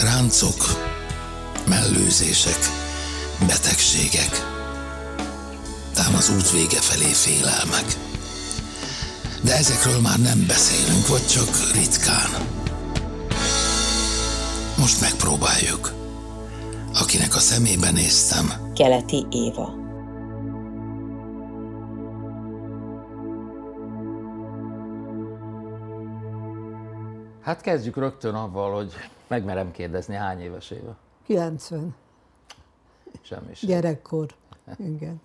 ráncok, mellőzések, betegségek, tám az út vége felé félelmek. De ezekről már nem beszélünk, vagy csak ritkán. Most megpróbáljuk. Akinek a szemébe néztem, Keleti Éva. Hát kezdjük rögtön avval, hogy megmerem kérdezni, hány éves éve? 90. Semmi sem. Gyerekkor. Igen.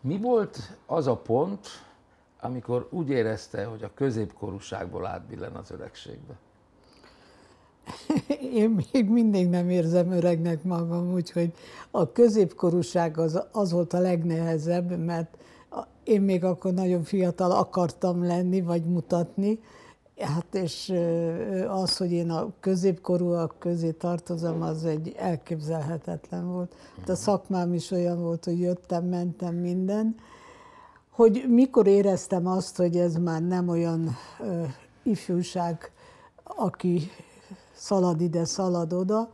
Mi volt az a pont, amikor úgy érezte, hogy a középkorúságból átbillen az öregségbe? Én még mindig nem érzem öregnek magam, úgyhogy a középkorúság az, az volt a legnehezebb, mert én még akkor nagyon fiatal akartam lenni, vagy mutatni, Hát és az, hogy én a középkorúak közé tartozom, az egy elképzelhetetlen volt. Hát a szakmám is olyan volt, hogy jöttem, mentem minden. Hogy mikor éreztem azt, hogy ez már nem olyan ö, ifjúság, aki szalad ide, szalad oda,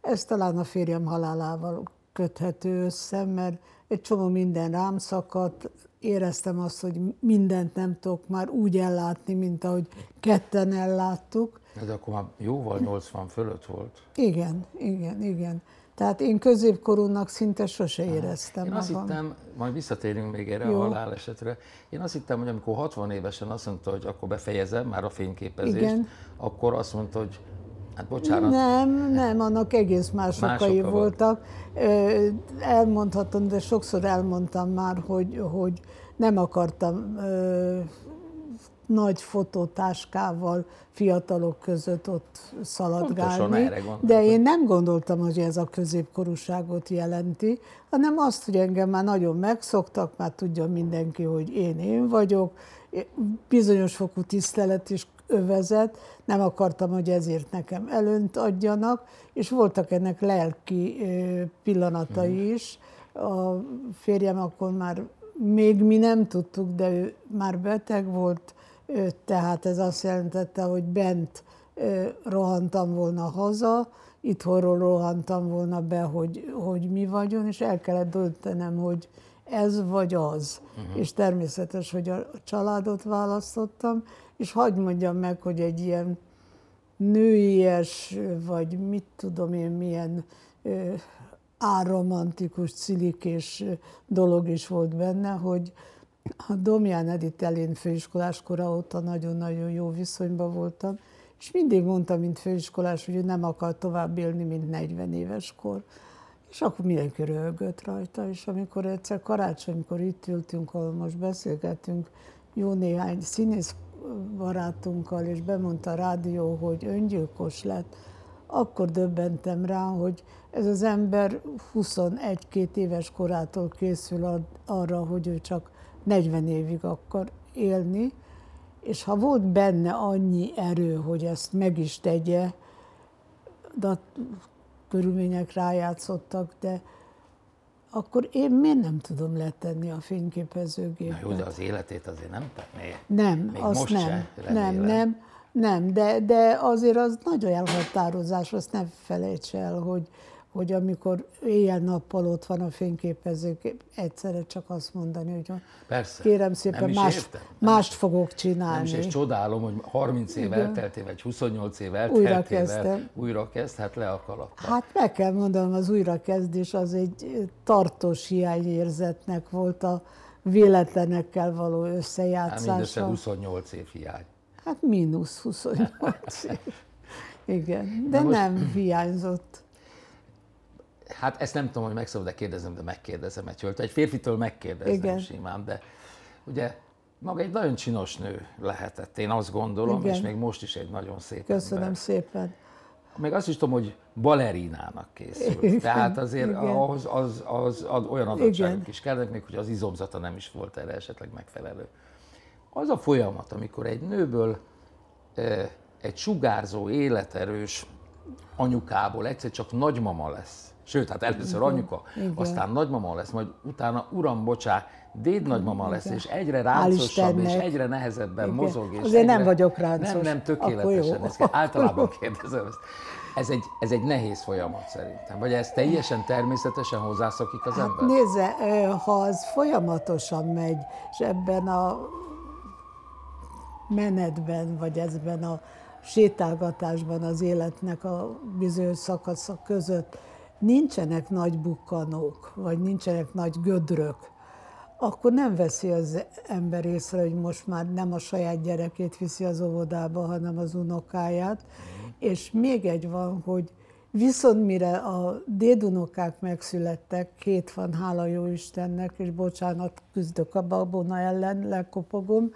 ez talán a férjem halálával köthető össze, mert egy csomó minden rám szakadt, éreztem azt, hogy mindent nem tudok már úgy ellátni, mint ahogy ketten elláttuk. Ez akkor már jóval 80 fölött volt. Igen, igen, igen. Tehát én középkorúnak szinte sose éreztem Én azt magam. hittem, majd visszatérünk még erre Jó. a halálesetre, én azt hittem, hogy amikor 60 évesen azt mondta, hogy akkor befejezem már a fényképezést, Igen. akkor azt mondta, hogy hát bocsánat, Nem, nem, annak egész más okai oka volt. voltak. Ö, Elmondhatom, de sokszor elmondtam már, hogy, hogy nem akartam ö, nagy fotótáskával fiatalok között ott Pontosan szaladgálni. erre gondoltam. De én nem gondoltam, hogy ez a középkorúságot jelenti, hanem azt, hogy engem már nagyon megszoktak, már tudja mindenki, hogy én én vagyok, bizonyos fokú tisztelet is övezet, nem akartam, hogy ezért nekem előnt adjanak, és voltak ennek lelki pillanatai is. A férjem akkor már még mi nem tudtuk, de ő már beteg volt, tehát ez azt jelentette, hogy bent rohantam volna haza, itthonról rohantam volna be, hogy, hogy mi vagyon, és el kellett döntenem, hogy ez vagy az. Uh-huh. És természetes, hogy a családot választottam, és hagyd mondjam meg, hogy egy ilyen nőies, vagy mit tudom én, milyen ö, áromantikus, cilikés dolog is volt benne, hogy a Domján Edith Elén főiskolás kora óta nagyon-nagyon jó viszonyban voltam, És mindig mondta, mint főiskolás, hogy ő nem akar tovább élni, mint 40 éves kor. És akkor mindenki röhögött rajta, és amikor egyszer karácsonykor itt ültünk, ahol most beszélgetünk, jó néhány színész barátunkkal, és bemondta a rádió, hogy öngyilkos lett, akkor döbbentem rá, hogy ez az ember 21-2 éves korától készül arra, hogy ő csak 40 évig akar élni, és ha volt benne annyi erő, hogy ezt meg is tegye, de körülmények rájátszottak, de akkor én miért nem tudom letenni a fényképezőgépet? Na jó, de az életét azért nem tenné. Nem, Még azt most nem. se, nem, remélem. nem, nem, de, de azért az nagy elhatározás, azt ne felejts el, hogy, hogy amikor éjjel-nappal ott van a fényképezők, egyszerre csak azt mondani, hogy Persze. kérem szépen, Nem más, értem. mást fogok Nem csinálni. is, és csodálom, hogy 30 év Igen. elteltével, vagy 28 év Újra elteltével kezdtem. újra kezd, hát le a kalappal. Hát meg kell mondanom, az újrakezdés az egy tartós hiányérzetnek volt a véletlenekkel való Hát mindössze összejátszása. 28 év hiány. Hát mínusz 28 év. Igen, de most- nem hiányzott. Hát ezt nem tudom, hogy meg szabad-e kérdezem, de megkérdezem egy hölgyt. Egy férfitől megkérdezem Igen. simán, de ugye maga egy nagyon csinos nő lehetett, én azt gondolom, Igen. és még most is egy nagyon szép Köszönöm ember. szépen. Még azt is tudom, hogy balerinának készült. Igen, Tehát azért igen. ahhoz az, az, az olyan adottságok Igen. is kellnek, még hogy az izomzata nem is volt erre esetleg megfelelő. Az a folyamat, amikor egy nőből egy sugárzó, életerős anyukából egyszer csak nagymama lesz, sőt, hát először anyuka, Igen. aztán nagymama lesz, majd utána, uram, bocsá, déd nagymama lesz, és egyre ráncosabb, és egyre nehezebben Igen. mozog. És Azért nem egyre... vagyok ráncos. Nem, nem, tökéletesen. kell- általában kérdezem ezt. Ez egy, ez egy nehéz folyamat szerintem. Vagy ez teljesen természetesen hozzászokik az Hát ember? nézze, ha az folyamatosan megy, és ebben a menetben, vagy ezben a sétálgatásban az életnek a bizonyos szakaszok között nincsenek nagy bukkanók, vagy nincsenek nagy gödrök, akkor nem veszi az ember észre, hogy most már nem a saját gyerekét viszi az óvodába, hanem az unokáját. És még egy van, hogy viszont mire a dédunokák megszülettek, két van, hála jó Istennek, és bocsánat, küzdök a babona ellen, lekopogom,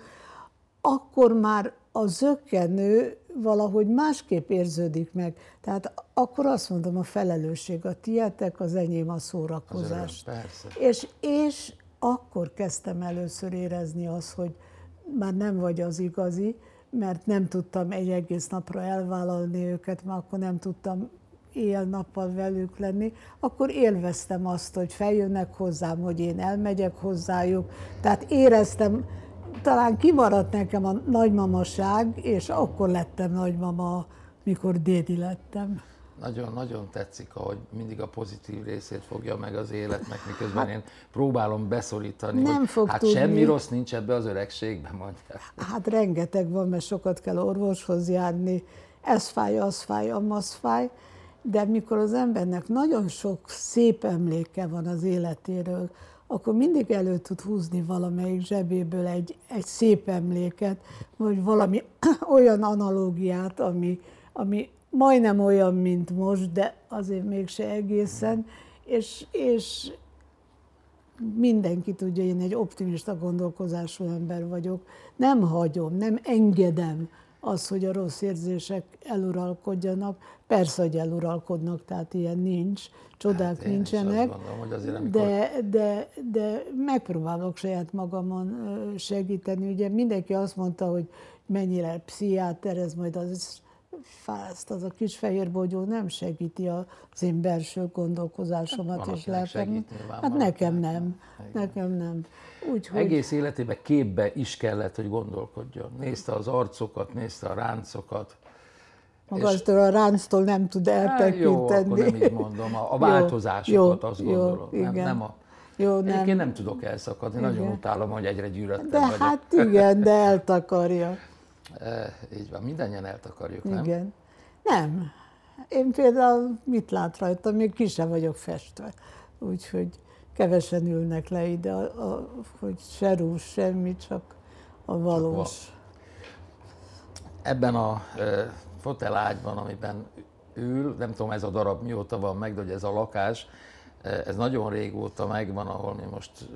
akkor már a zökkenő valahogy másképp érződik meg. Tehát akkor azt mondom, a felelősség a tietek, az enyém a szórakozás. öröm, persze. És, és akkor kezdtem először érezni azt, hogy már nem vagy az igazi, mert nem tudtam egy egész napra elvállalni őket, mert akkor nem tudtam éjjel-nappal velük lenni, akkor élveztem azt, hogy feljönnek hozzám, hogy én elmegyek hozzájuk. Tehát éreztem, talán kimaradt nekem a nagymamaság, és akkor lettem nagymama, mikor dédi lettem. Nagyon-nagyon tetszik, ahogy mindig a pozitív részét fogja meg az életnek, miközben én próbálom beszorítani, Nem hogy fog hát tudni. semmi rossz nincs ebbe az öregségben, mondja. Hát rengeteg van, mert sokat kell orvoshoz járni, ez fáj, az fáj, amaz fáj, de mikor az embernek nagyon sok szép emléke van az életéről, akkor mindig elő tud húzni valamelyik zsebéből egy, egy szép emléket, vagy valami olyan analógiát, ami, ami majdnem olyan, mint most, de azért mégse egészen, és, és mindenki tudja, én egy optimista gondolkozású ember vagyok. Nem hagyom, nem engedem az, hogy a rossz érzések eluralkodjanak. Persze, hogy eluralkodnak, tehát ilyen nincs, csodák Hát nincsenek. gondolom, hogy azért, amikor- de, de, de megpróbálok saját magamon segíteni. Ugye mindenki azt mondta, hogy mennyire pszichiáter, ez majd az fászt, az a kis fehér bogyó nem segíti az én belső gondolkozásomat van, és lelkem. Hát nekem nem, nekem nem. Úgyhogy Egész életében képbe is kellett, hogy gondolkodjon. Nézte az arcokat, nézte a ráncokat. magastól a ránctól nem tud Hát jó, akkor eltekinteni. nem így mondom. A, a Jó, változásokat jó, azt jó, gondolom. nem, igen. nem a, Jó, Egyébként nem. nem tudok elszakadni, nagyon Igen. utálom, hogy egyre gyűröttem De vagyok. hát igen, de eltakarja. E, így van, mindannyian eltakarjuk, nem? Igen. Nem. Én például mit lát rajta, még ki sem vagyok festve. Úgyhogy kevesen ülnek le ide, a, a, hogy se rús, semmi, csak a valós. Ebben a e, fotelágy van, amiben ül, nem tudom ez a darab mióta van meg, de hogy ez a lakás, ez nagyon régóta megvan, ahol mi most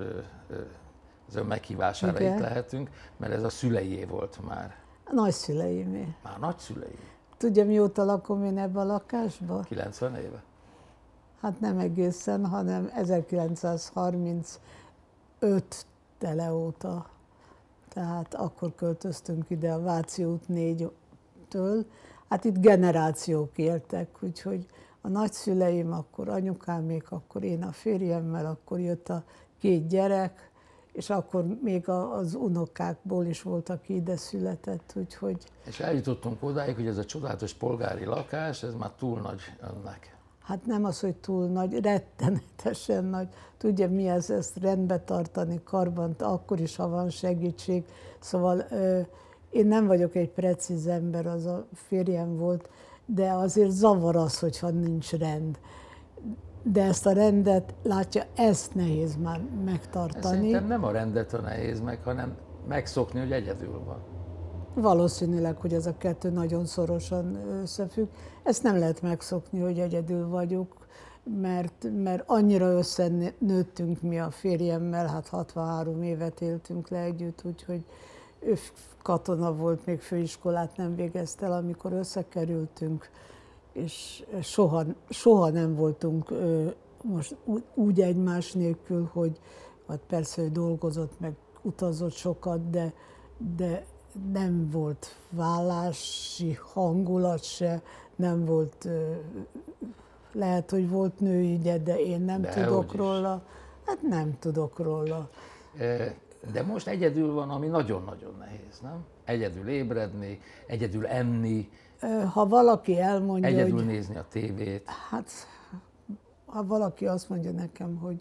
az ön meghívására Igen. itt lehetünk, mert ez a szüleié volt már. A nagyszüleimé. Már nagyszülei. Tudja, mióta lakom én ebbe a lakásba? 90 éve? Hát nem egészen, hanem 1935 tele óta. Tehát akkor költöztünk ide a Váci út 4-től. Hát itt generációk éltek, úgyhogy a nagyszüleim, akkor anyukámék, akkor én a férjemmel, akkor jött a két gyerek, és akkor még az unokákból is volt, aki ide született, úgyhogy... És eljutottunk odáig, hogy ez a csodálatos polgári lakás, ez már túl nagy önnek. Hát nem az, hogy túl nagy, rettenetesen nagy. Tudja, mi ez, ezt rendbe tartani, karban, akkor is, ha van segítség. Szóval én nem vagyok egy precíz ember, az a férjem volt, de azért zavar az, hogyha nincs rend de ezt a rendet, látja, ezt nehéz már megtartani. Szerintem nem a rendet a nehéz meg, hanem megszokni, hogy egyedül van. Valószínűleg, hogy ez a kettő nagyon szorosan összefügg. Ezt nem lehet megszokni, hogy egyedül vagyok, mert, mert annyira összenőttünk mi a férjemmel, hát 63 évet éltünk le együtt, úgyhogy ő katona volt, még főiskolát nem végezte el, amikor összekerültünk és soha, soha nem voltunk most úgy egymás nélkül, hogy hát persze ő dolgozott, meg utazott sokat, de, de nem volt vállási hangulat se, nem volt, lehet, hogy volt nőügye, de én nem de tudok róla. Hát nem tudok róla. De most egyedül van, ami nagyon-nagyon nehéz, nem? Egyedül ébredni, egyedül enni, ha valaki elmondja, Egyedül hogy, nézni a tévét. Hát, ha valaki azt mondja nekem, hogy,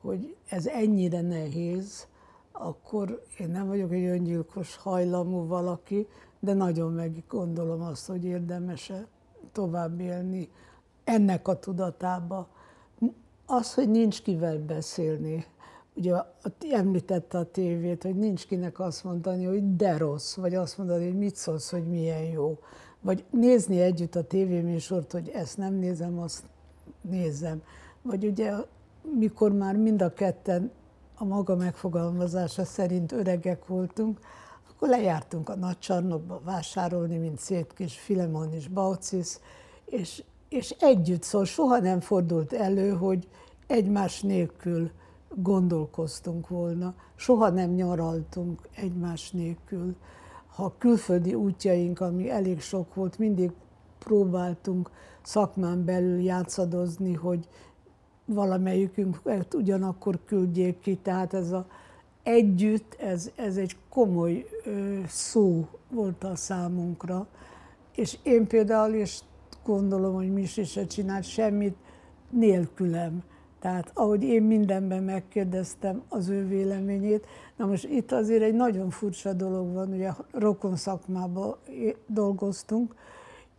hogy ez ennyire nehéz, akkor én nem vagyok egy öngyilkos hajlamú valaki, de nagyon meggondolom azt, hogy érdemes-e tovább élni ennek a tudatába. Az, hogy nincs kivel beszélni, ugye említette a tévét, hogy nincs kinek azt mondani, hogy de rossz, vagy azt mondani, hogy mit szólsz, hogy milyen jó vagy nézni együtt a tévéműsort, hogy ezt nem nézem, azt nézem. Vagy ugye, mikor már mind a ketten a maga megfogalmazása szerint öregek voltunk, akkor lejártunk a nagy csarnokba vásárolni, mint szét kis Filemon és Baucis, és, és együtt, szóval soha nem fordult elő, hogy egymás nélkül gondolkoztunk volna, soha nem nyaraltunk egymás nélkül ha külföldi útjaink, ami elég sok volt, mindig próbáltunk szakmán belül játszadozni, hogy valamelyikünk ugyanakkor küldjék ki, tehát ez a együtt, ez, ez egy komoly ö, szó volt a számunkra, és én például is gondolom, hogy Misi se csinált semmit nélkülem. Tehát ahogy én mindenben megkérdeztem az ő véleményét, na most itt azért egy nagyon furcsa dolog van, ugye rokon szakmában dolgoztunk,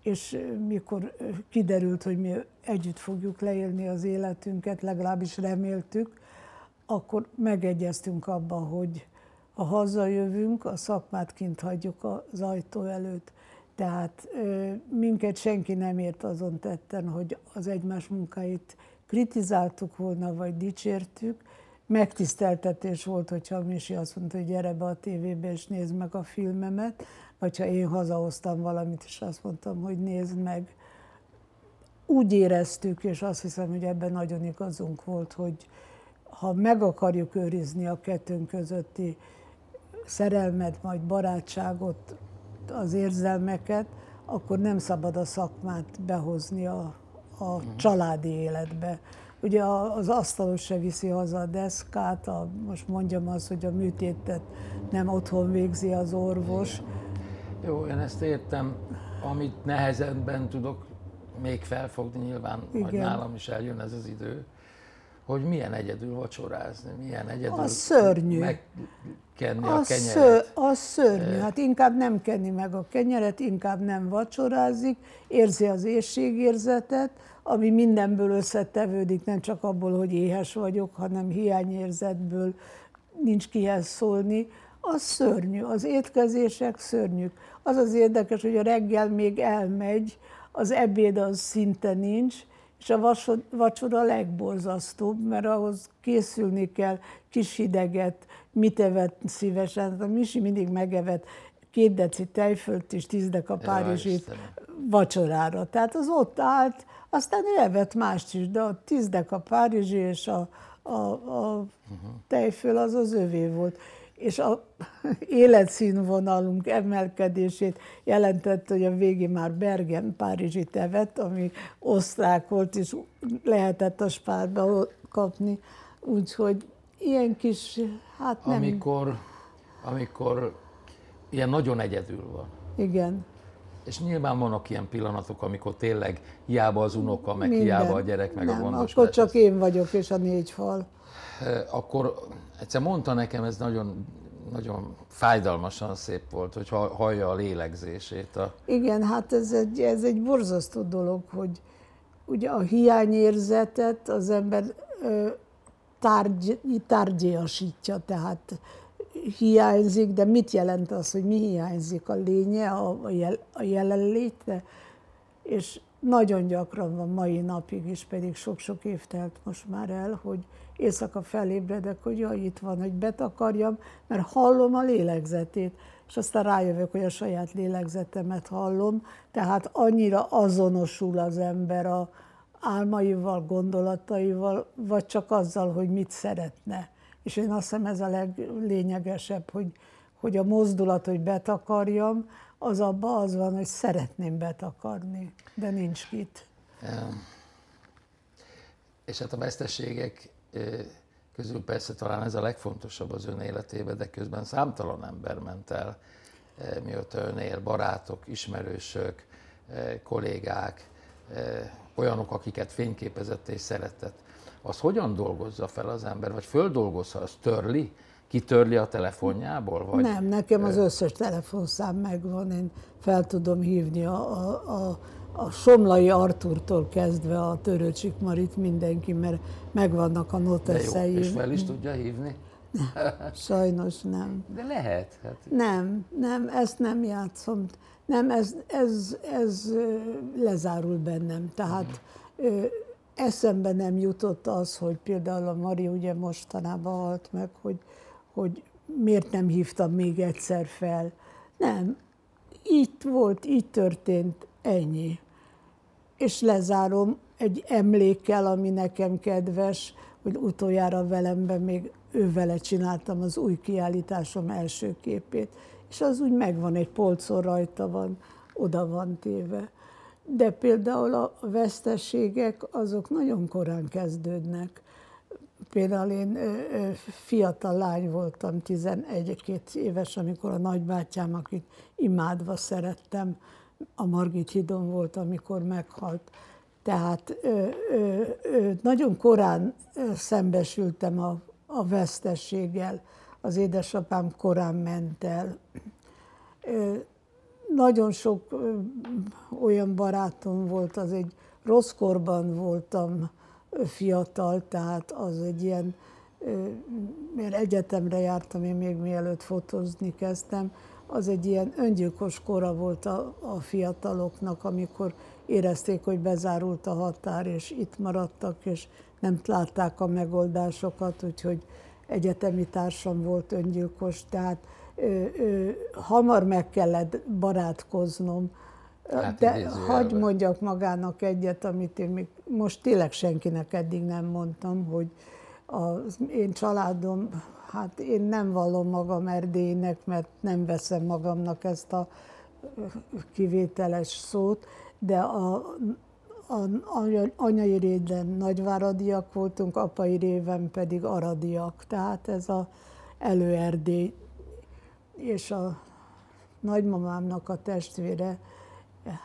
és mikor kiderült, hogy mi együtt fogjuk leélni az életünket, legalábbis reméltük, akkor megegyeztünk abban, hogy ha hazajövünk, a szakmát kint hagyjuk az ajtó előtt. Tehát minket senki nem ért azon tetten, hogy az egymás munkáit kritizáltuk volna, vagy dicsértük, megtiszteltetés volt, hogyha Misi azt mondta, hogy gyere be a tévébe és nézd meg a filmemet, vagy ha én hazahoztam valamit, és azt mondtam, hogy nézd meg. Úgy éreztük, és azt hiszem, hogy ebben nagyon igazunk volt, hogy ha meg akarjuk őrizni a kettőnk közötti szerelmet, majd barátságot, az érzelmeket, akkor nem szabad a szakmát behozni a, a családi életbe. Ugye az asztalos se viszi haza a deszkát, a, most mondjam azt, hogy a műtétet nem otthon végzi az orvos. Jó, én ezt értem. Amit nehezebben tudok még felfogni, nyilván Igen. hogy nálam is eljön ez az idő, hogy milyen egyedül vacsorázni, milyen egyedül az szörnyű. megkenni az a kenyeret. Ször, az szörnyű, hát inkább nem kenni meg a kenyeret, inkább nem vacsorázik, érzi az éjségérzetet, ami mindenből összetevődik, nem csak abból, hogy éhes vagyok, hanem hiányérzetből nincs kihez szólni, az szörnyű, az étkezések szörnyűk. Az az érdekes, hogy a reggel még elmegy, az ebéd az szinte nincs, és a vacsora a legborzasztóbb, mert ahhoz készülni kell kis hideget, mit evett szívesen. A Misi mindig megevett két deci tejfölt és tíz deka párizsit vacsorára. Tehát az ott állt, aztán ő evett mást is, de a tíz deka párizsi és a, a, a tejföl az az övé volt és a életszínvonalunk emelkedését jelentette, hogy a végén már Bergen Párizsi tevet, ami osztrák volt, és lehetett a spárba kapni. Úgyhogy ilyen kis, hát nem... Amikor, amikor ilyen nagyon egyedül van. Igen. És nyilván vannak ilyen pillanatok, amikor tényleg hiába az unoka, meg Minden. hiába a gyerek, meg nem, a gondos. akkor csak én vagyok, és a négy fal. Akkor egyszer mondta nekem, ez nagyon, nagyon fájdalmasan szép volt, hogy hallja a lélegzését. A... Igen, hát ez egy, ez egy borzasztó dolog, hogy ugye a hiányérzetet az ember tárgy, tárgyasítja, tehát hiányzik, de mit jelent az, hogy mi hiányzik? A lénye, a, jel, a jelenléte? És nagyon gyakran van mai napig is, pedig sok-sok év telt most már el, hogy éjszaka felébredek, hogy jaj, itt van, hogy betakarjam, mert hallom a lélegzetét, és aztán rájövök, hogy a saját lélegzetemet hallom, tehát annyira azonosul az ember a álmaival, gondolataival, vagy csak azzal, hogy mit szeretne. És én azt hiszem ez a leglényegesebb, hogy, hogy a mozdulat, hogy betakarjam, az abban az van, hogy szeretném betakarni, de nincs kit. És hát a veszteségek közül persze talán ez a legfontosabb az ön életében, de közben számtalan ember ment el, mióta ön él, barátok, ismerősök, kollégák, olyanok, akiket fényképezett és szeretett. Az hogyan dolgozza fel az ember, vagy földolgozza, az törli? Kitörli a telefonjából? Vagy? Nem, nekem az összes telefonszám megvan, én fel tudom hívni a, a, a a Somlai Arturtól kezdve a Törőcsik Marit mindenki, mert megvannak a jó, és fel is tudja hívni? Sajnos nem. De lehet. Hát. Nem, nem, ezt nem játszom. Nem, ez, ez, ez lezárul bennem. Tehát uh-huh. Eszembe nem jutott az, hogy például a Mari ugye mostanában halt meg, hogy, hogy miért nem hívtam még egyszer fel. Nem, itt volt, így történt, ennyi és lezárom egy emlékkel, ami nekem kedves, hogy utoljára velemben még ő csináltam az új kiállításom első képét, és az úgy megvan, egy polcon rajta van, oda van téve. De például a veszteségek azok nagyon korán kezdődnek. Például én fiatal lány voltam, 11-2 éves, amikor a nagybátyám, akit imádva szerettem, a Margit hídon volt, amikor meghalt. Tehát ö, ö, ö, nagyon korán szembesültem a, a vesztességgel. Az édesapám korán ment el. Ö, nagyon sok olyan barátom volt, az egy rossz korban voltam fiatal, tehát az egy ilyen, mert egyetemre jártam én még mielőtt fotózni kezdtem, az egy ilyen öngyilkos kora volt a, a fiataloknak, amikor érezték, hogy bezárult a határ, és itt maradtak, és nem látták a megoldásokat, úgyhogy egyetemi társam volt öngyilkos, tehát hamar meg kellett barátkoznom. Hát De hagyd mondjak magának egyet, amit én még most tényleg senkinek eddig nem mondtam, hogy az én családom hát én nem vallom magam erdélynek, mert nem veszem magamnak ezt a kivételes szót, de a, a, anyai réden nagyváradiak voltunk, apai réven pedig aradiak. Tehát ez a előerdély. És a nagymamámnak a testvére,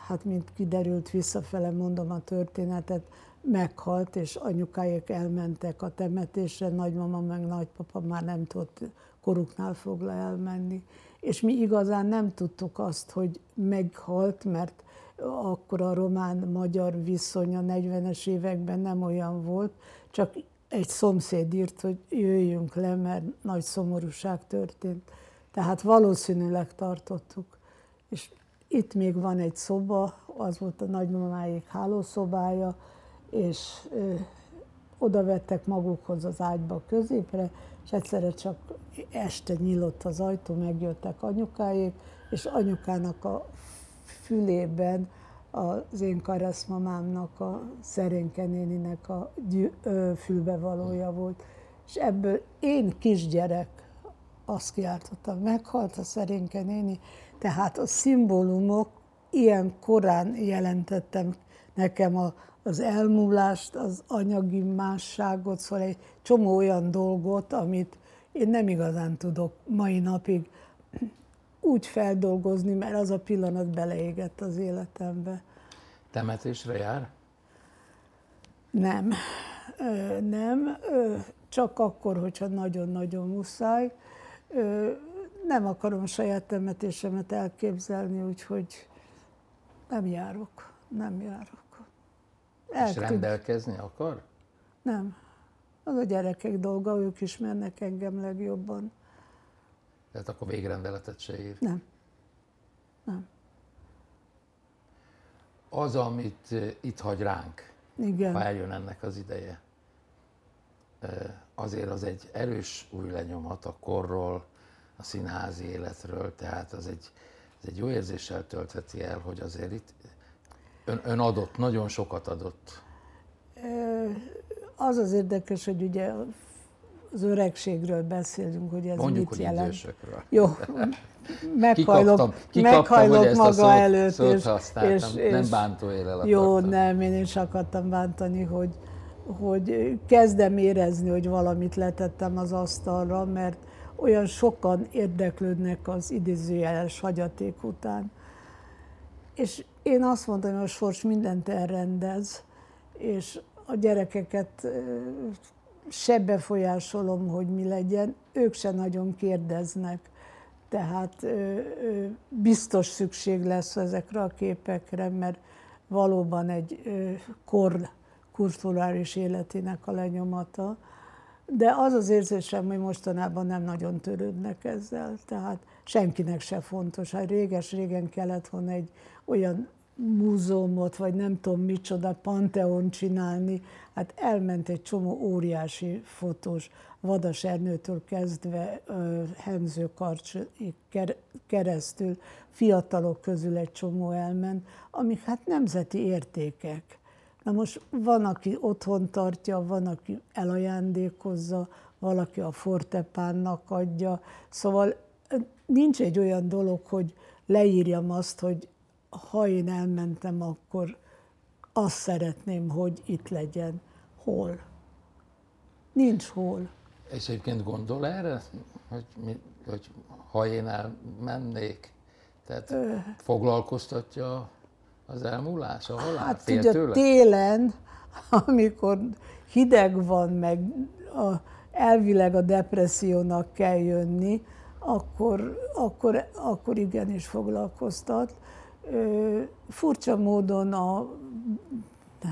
hát mint kiderült, visszafele mondom a történetet, meghalt, és anyukáik elmentek a temetésre, nagymama meg nagypapa már nem tudott koruknál fogla elmenni. És mi igazán nem tudtuk azt, hogy meghalt, mert akkor a román-magyar viszony a 40-es években nem olyan volt, csak egy szomszéd írt, hogy jöjjünk le, mert nagy szomorúság történt. Tehát valószínűleg tartottuk. És itt még van egy szoba, az volt a nagymamáik hálószobája, és ö, oda vettek magukhoz az ágyba középre, és egyszerre csak este nyílott az ajtó, megjöttek anyukáik, és anyukának a fülében az én karaszmamámnak, a Szerénke néninek a fülbevalója volt. És ebből én kisgyerek azt kiáltottam, meghalt a Szerénke néni, tehát a szimbólumok ilyen korán jelentettem nekem a, az elmúlást, az anyagi másságot, szóval egy csomó olyan dolgot, amit én nem igazán tudok mai napig úgy feldolgozni, mert az a pillanat beleégett az életembe. Temetésre jár? Nem, nem, csak akkor, hogyha nagyon-nagyon muszáj. Nem akarom saját temetésemet elképzelni, úgyhogy nem járok, nem járok. El És rendelkezni akar? Nem. Az a gyerekek dolga, ők ismernek engem legjobban. Tehát akkor végrendeletet se ír? Nem. Nem. Az, amit eh, itt hagy ránk, Igen. ha eljön ennek az ideje, eh, azért az egy erős új lenyomat a korról, a színházi életről, tehát az egy, az egy jó érzéssel töltheti el, hogy azért itt ön, ön adott, nagyon sokat adott. Az az érdekes, hogy ugye az öregségről beszélünk, hogy ez Mondjuk, mit hogy jelent. Idősökről. Jó, meghajlok, kikaptam, kikaptam, meghajlok hogy maga szót, előtt. szót és, és, nem bántó élel Jó, akartam. nem, én is akartam bántani, hogy, hogy kezdem érezni, hogy valamit letettem az asztalra, mert olyan sokan érdeklődnek az idézőjeles hagyaték után. És én azt mondtam, hogy a sors mindent elrendez, és a gyerekeket se befolyásolom, hogy mi legyen, ők se nagyon kérdeznek. Tehát biztos szükség lesz ezekre a képekre, mert valóban egy kor kulturális életének a lenyomata. De az az érzésem, hogy mostanában nem nagyon törődnek ezzel. Tehát senkinek se fontos. Hát réges-régen kellett volna egy olyan múzeumot, vagy nem tudom micsoda, panteon csinálni. Hát elment egy csomó óriási fotós, Vadas Ernőtől kezdve Hemző Karcsig keresztül, fiatalok közül egy csomó elment, amik hát nemzeti értékek. Na most van, aki otthon tartja, van, aki elajándékozza, valaki a fortepánnak adja. Szóval nincs egy olyan dolog, hogy leírjam azt, hogy ha én elmentem, akkor azt szeretném, hogy itt legyen. Hol? Nincs hol. És egyébként gondol erre, hogy, mi, hogy ha én elmennék, tehát Ö... foglalkoztatja az elmúlás, a halál? Hát Fél ugye tőle? télen, amikor hideg van, meg a, elvileg a depressziónak kell jönni, akkor, akkor, akkor igenis foglalkoztat. Ö, furcsa módon a,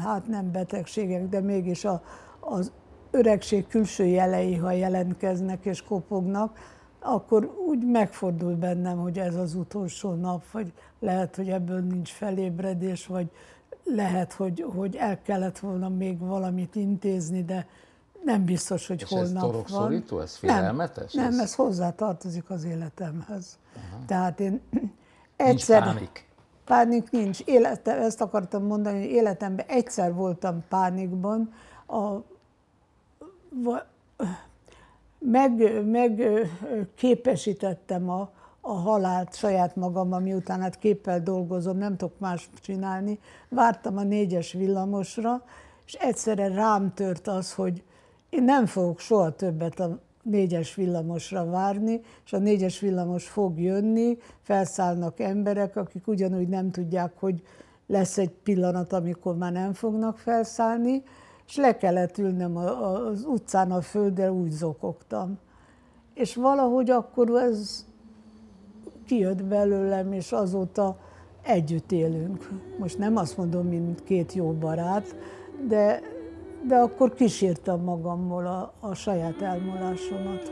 hát nem betegségek, de mégis a, az öregség külső jelei, ha jelentkeznek és kopognak, akkor úgy megfordul bennem, hogy ez az utolsó nap, vagy lehet, hogy ebből nincs felébredés, vagy lehet, hogy, hogy el kellett volna még valamit intézni, de nem biztos, hogy És holnap ez torokszorító, ez félelmetes? Nem, ez? nem, ez hozzá tartozik az életemhez. Aha. Tehát én egyszer... Nincs pánik? Pánik nincs. Élete, ezt akartam mondani, hogy életemben egyszer voltam pánikban, a, meg, meg képesítettem a, a halált saját magammal, miután hát képpel dolgozom, nem tudok más csinálni. Vártam a négyes villamosra, és egyszerre rám tört az, hogy én nem fogok soha többet a négyes villamosra várni, és a négyes villamos fog jönni, felszállnak emberek, akik ugyanúgy nem tudják, hogy lesz egy pillanat, amikor már nem fognak felszállni, és le kellett ülnem az utcán a földre, úgy zokogtam. És valahogy akkor ez kijött belőlem, és azóta együtt élünk. Most nem azt mondom, mint két jó barát, de, de akkor kísértem magammal a, a saját elmulásomat.